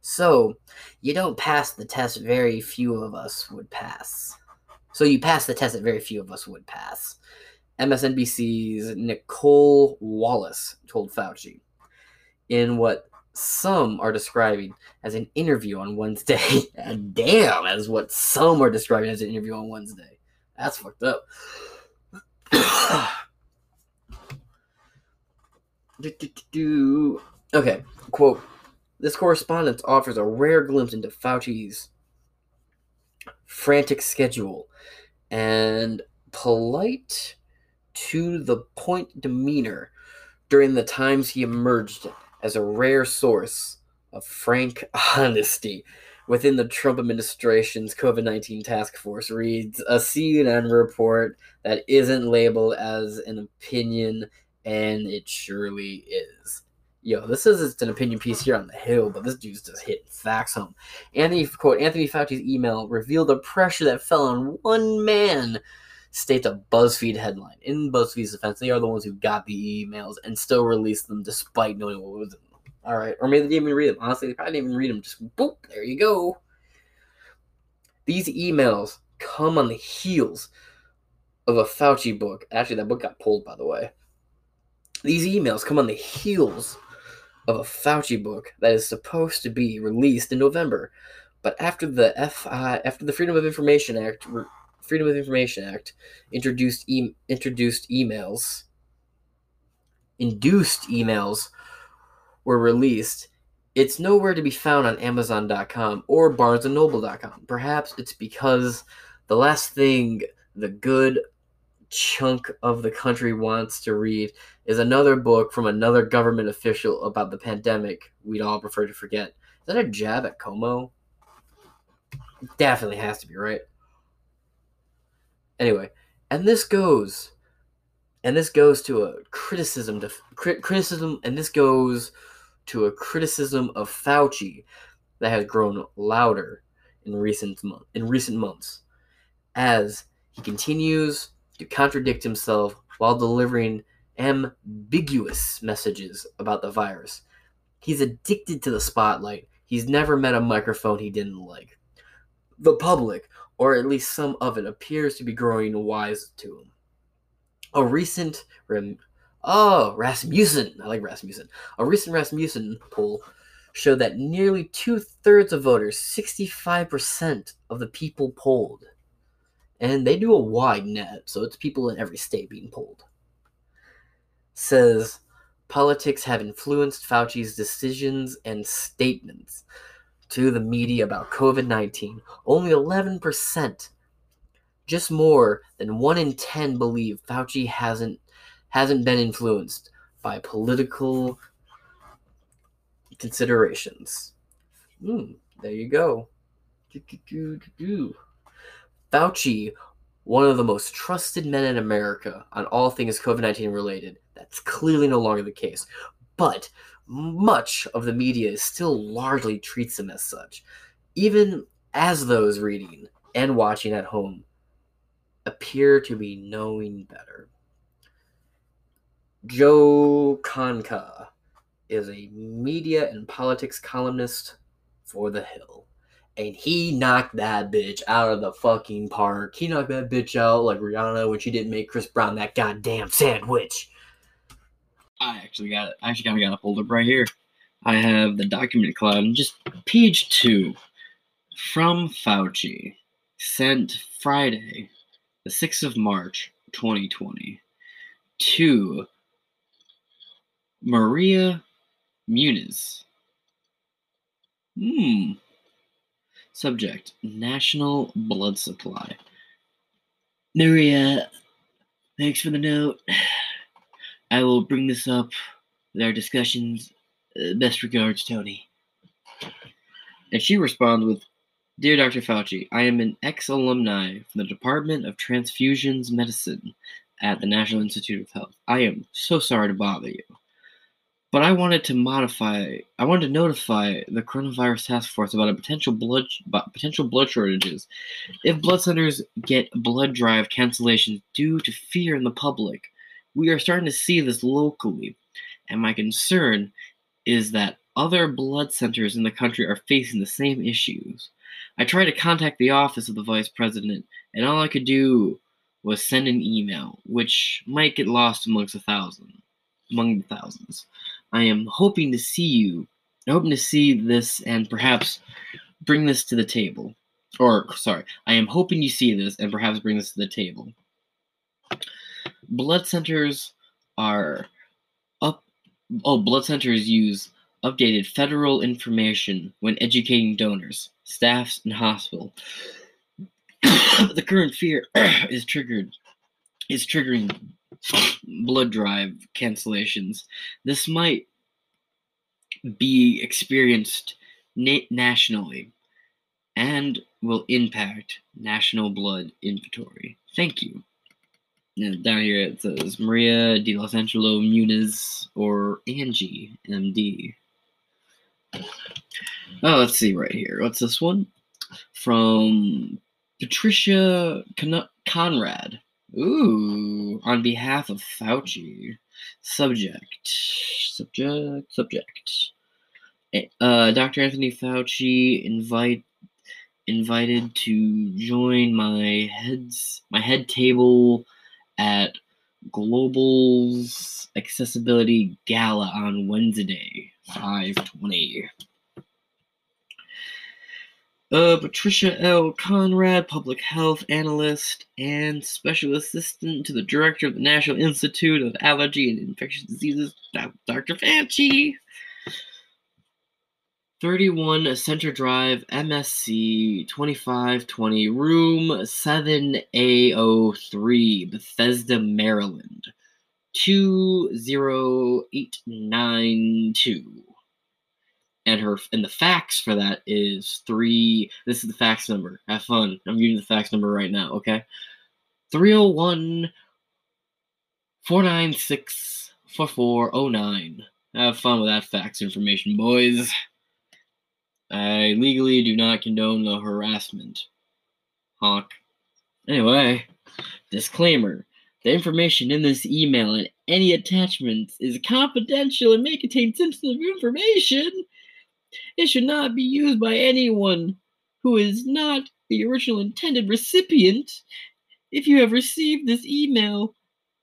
So, you don't pass the test very few of us would pass. So you pass the test that very few of us would pass. MSNBC's Nicolle Wallace told Fauci in what some are describing as an interview on Wednesday. and damn, as what some are describing as an interview on Wednesday. That's fucked up. Okay, quote. This correspondence offers a rare glimpse into Fauci's frantic schedule and polite to the point demeanor during the times he emerged as a rare source of frank honesty within the Trump administration's COVID 19 task force reads a CNN report that isn't labeled as an opinion, and it surely is. Yo, this is just an opinion piece here on the Hill, but this dude's just hitting facts home. Anthony quote Anthony Fauci's email revealed the pressure that fell on one man. States a BuzzFeed headline. In BuzzFeed's defense, they are the ones who got the emails and still released them despite knowing what was in them. All right, or maybe they didn't even read them. Honestly, they probably didn't even read them. Just boop, there you go. These emails come on the heels of a Fauci book. Actually, that book got pulled, by the way. These emails come on the heels of a Fauci book that is supposed to be released in November, but after the FI, after the Freedom of Information Act, Freedom of Information Act introduced e- introduced emails, induced emails were released. It's nowhere to be found on Amazon.com or BarnesandNoble.com. Perhaps it's because the last thing the good chunk of the country wants to read is another book from another government official about the pandemic we'd all prefer to forget. Is that a jab at Cuomo? Definitely has to be, right? Anyway, and this goes, and this goes to a criticism to cri- criticism, and this goes to a criticism of Fauci that has grown louder in recent month in recent months, as he continues to contradict himself while delivering ambiguous messages about the virus. He's addicted to the spotlight. He's never met a microphone he didn't like. The public, or at least some of it, appears to be growing wise to him. A recent rem- oh Rasmussen, I like Rasmussen. A recent Rasmussen poll showed that nearly two thirds of voters, sixty-five percent of the people polled, and they do a wide net, so it's people in every state being polled. Says politics have influenced Fauci's decisions and statements to the media about COVID 19. Only 11%, just more than 1 in 10 believe Fauci hasn't, hasn't been influenced by political considerations. Hmm, there you go. Do-do-do-do-do. Fauci, one of the most trusted men in America on all things COVID 19 related, that's clearly no longer the case. But much of the media still largely treats him as such, even as those reading and watching at home appear to be knowing better. Joe Concha is a media and politics columnist for The Hill. And he knocked that bitch out of the fucking park. He knocked that bitch out like Rihanna when she didn't make Chris Brown that goddamn sandwich. I actually got it. I actually kind of got a hold up right here. I have the document cloud and just page two from Fauci, sent Friday, the 6th of March, 2020, to Maria Muniz. Hmm. Subject National Blood Supply. Maria, thanks for the note. I will bring this up with our discussions. Uh, best regards, Tony. And she responds with Dear Dr. Fauci, I am an ex alumni from the Department of Transfusions Medicine at the National Institute of Health. I am so sorry to bother you. But I wanted to modify, I wanted to notify the coronavirus task force about a potential blood, potential blood shortages if blood centers get blood drive cancellations due to fear in the public. We are starting to see this locally, and my concern is that other blood centers in the country are facing the same issues. I tried to contact the office of the vice president, and all I could do was send an email, which might get lost amongst a thousand, among the thousands. I am hoping to see you, I'm hoping to see this and perhaps bring this to the table. Or, sorry, I am hoping you see this and perhaps bring this to the table. Blood centers are up. Oh, blood centers use updated federal information when educating donors, staffs, and hospital. the current fear is triggered is triggering blood drive cancellations. This might be experienced na- nationally and will impact national blood inventory. Thank you. And down here it says Maria de Los Angelo Muniz or Angie MD. Oh, let's see right here. What's this one? From Patricia Con- Conrad. Ooh, on behalf of Fauci. Subject. Subject. Subject. Uh, Dr. Anthony Fauci invite invited to join my heads my head table at Global's Accessibility Gala on Wednesday, 520. Uh, Patricia L. Conrad, public health analyst and special assistant to the director of the National Institute of Allergy and Infectious Diseases, Dr. Fauci. 31 Center Drive, MSC 2520, room 7A03, Bethesda, Maryland 20892. And her and the fax for that is three. This is the fax number. Have fun. I'm using the fax number right now, okay? 301 496 4409. Have fun with that fax information, boys. I legally do not condone the harassment. Honk. Anyway, disclaimer. The information in this email and any attachments is confidential and may contain sensitive information. It should not be used by anyone who is not the original intended recipient. If you have received this email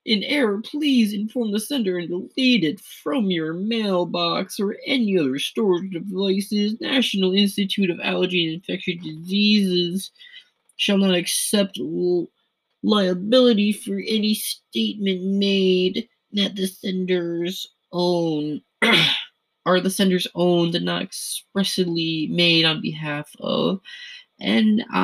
in error, please inform the sender and delete it from your mailbox or any other storage devices. National Institute of Allergy and Infectious Diseases shall not accept liability for any statement made that the sender's own are the sender's own and not expressly made on behalf of NIAID.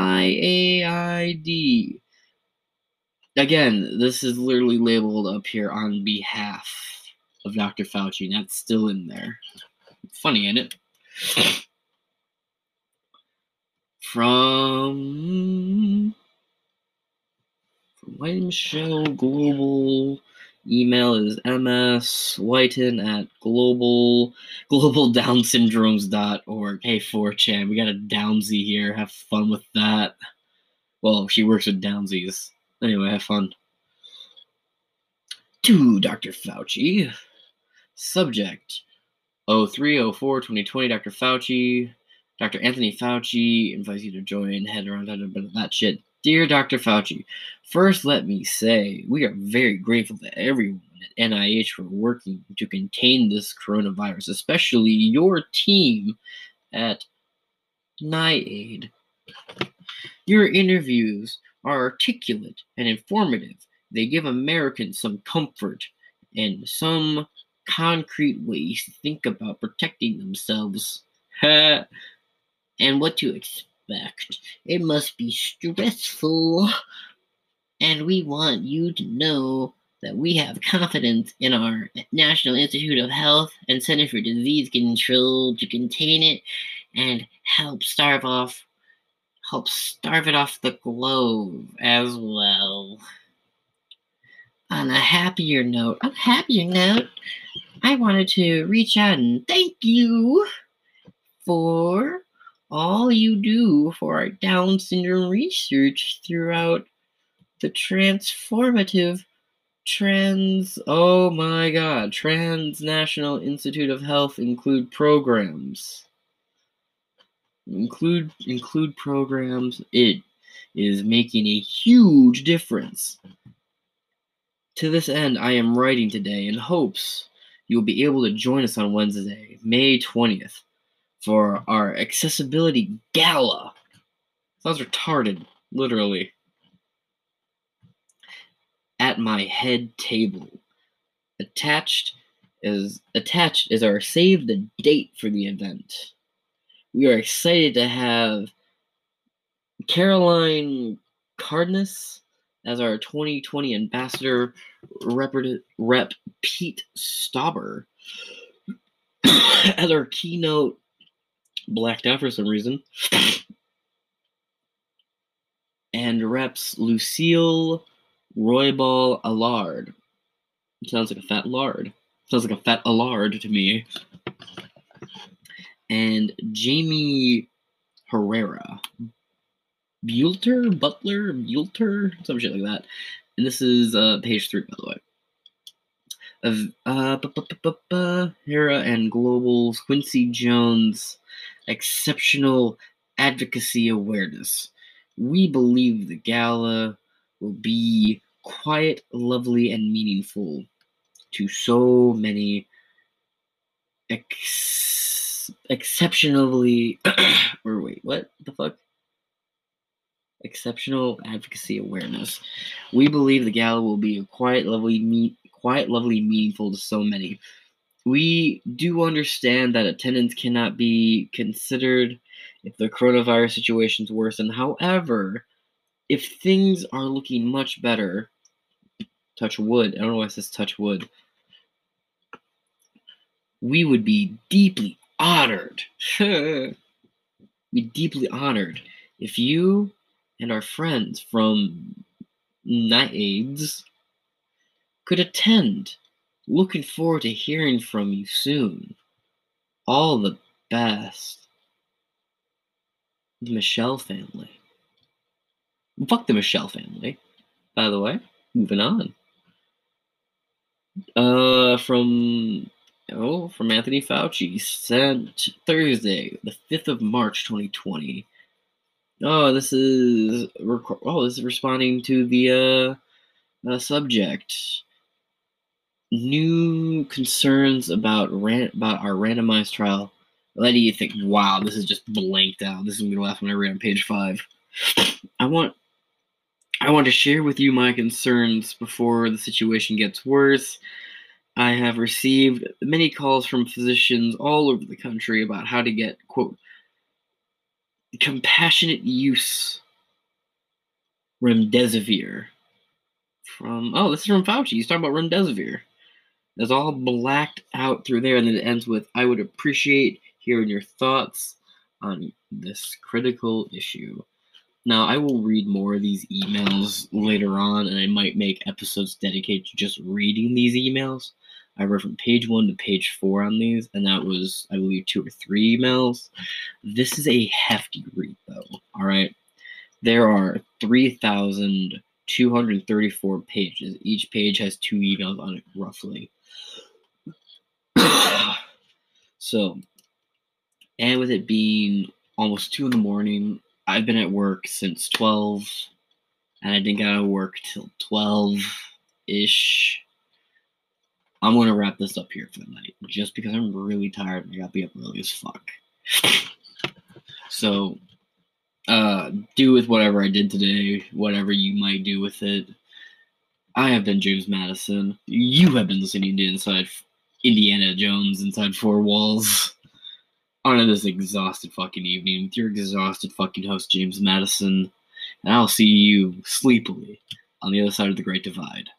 Again, this is literally labeled up here on behalf of Dr. Fauci, and that's still in there. Funny, isn't it? From from White Michelle Global email is ms whiten at global globaldownsyndromes.org. Hey 4chan, we got a Downsy here. Have fun with that. Well, she works with Downsies. Anyway, have fun. To Dr. Fauci. Subject 0304 2020. Dr. Fauci. Dr. Anthony Fauci invites you to join. Head around that shit. Dear Dr. Fauci, first let me say we are very grateful to everyone at NIH for working to contain this coronavirus, especially your team at NIAID. Your interviews are articulate and informative. They give Americans some comfort and some concrete ways to think about protecting themselves. and what to expect. It must be stressful. And we want you to know that we have confidence in our National Institute of Health and Center for Disease Control to contain it and help starve off help starve it off the globe as well. On a happier note, on a happier note, I wanted to reach out and thank you for all you do for our Down syndrome research throughout the transformative trans oh my god transnational institute of health include programs include include programs it is making a huge difference. To this end i am writing today in hopes you'll be able to join us on wednesday may 20th for our accessibility gala. Sounds retarded literally. At my head table. Attached is attached is our save the date for the event we are excited to have Caroline Cardenas as our 2020 ambassador, Rep, Rep Pete Stauber as our keynote, blacked out for some reason, and Reps Lucille Roybal Allard. Sounds like a fat lard. Sounds like a fat Allard to me and Jamie Herrera. Buelter, Butler, Buelter, some shit like that. And this is uh, page three, by the way. of uh, Hera and Global's Quincy Jones exceptional advocacy awareness. We believe the gala will be quiet, lovely, and meaningful to so many ex- exceptionally or wait, what the fuck? Exceptional advocacy awareness. We believe the gala will be a quiet, lovely, me- lovely, meaningful to so many. We do understand that attendance cannot be considered if the coronavirus situation situation's worsen. However, if things are looking much better, touch wood. I don't know why it says touch wood. We would be deeply honored. be deeply honored if you and our friends from NIAIDS could attend. Looking forward to hearing from you soon. All the best. The Michelle family. Fuck the Michelle family, by the way. Moving on. Uh, from oh, from Anthony Fauci, sent Thursday, the fifth of March, twenty twenty. Oh, this is rec- oh, this is responding to the uh, uh subject. New concerns about ran- about our randomized trial. Let you think, wow, this is just blanked out. This is gonna be the last one I read on page five. I want I want to share with you my concerns before the situation gets worse. I have received many calls from physicians all over the country about how to get, quote, compassionate use remdesivir from, oh, this is from Fauci. He's talking about remdesivir. It's all blacked out through there, and then it ends with, I would appreciate hearing your thoughts on this critical issue. Now, I will read more of these emails later on, and I might make episodes dedicated to just reading these emails. I read from page one to page four on these, and that was, I believe, two or three emails. This is a hefty read, though. All right. There are 3,234 pages. Each page has two emails on it, roughly. so, and with it being almost two in the morning, I've been at work since 12, and I didn't get out of work till 12 ish. I'm to wrap this up here for the night just because I'm really tired and I got to be up early as fuck. So, uh, do with whatever I did today, whatever you might do with it. I have been James Madison. You have been listening to Inside Indiana Jones Inside Four Walls on this exhausted fucking evening with your exhausted fucking host, James Madison. And I'll see you sleepily on the other side of the Great Divide.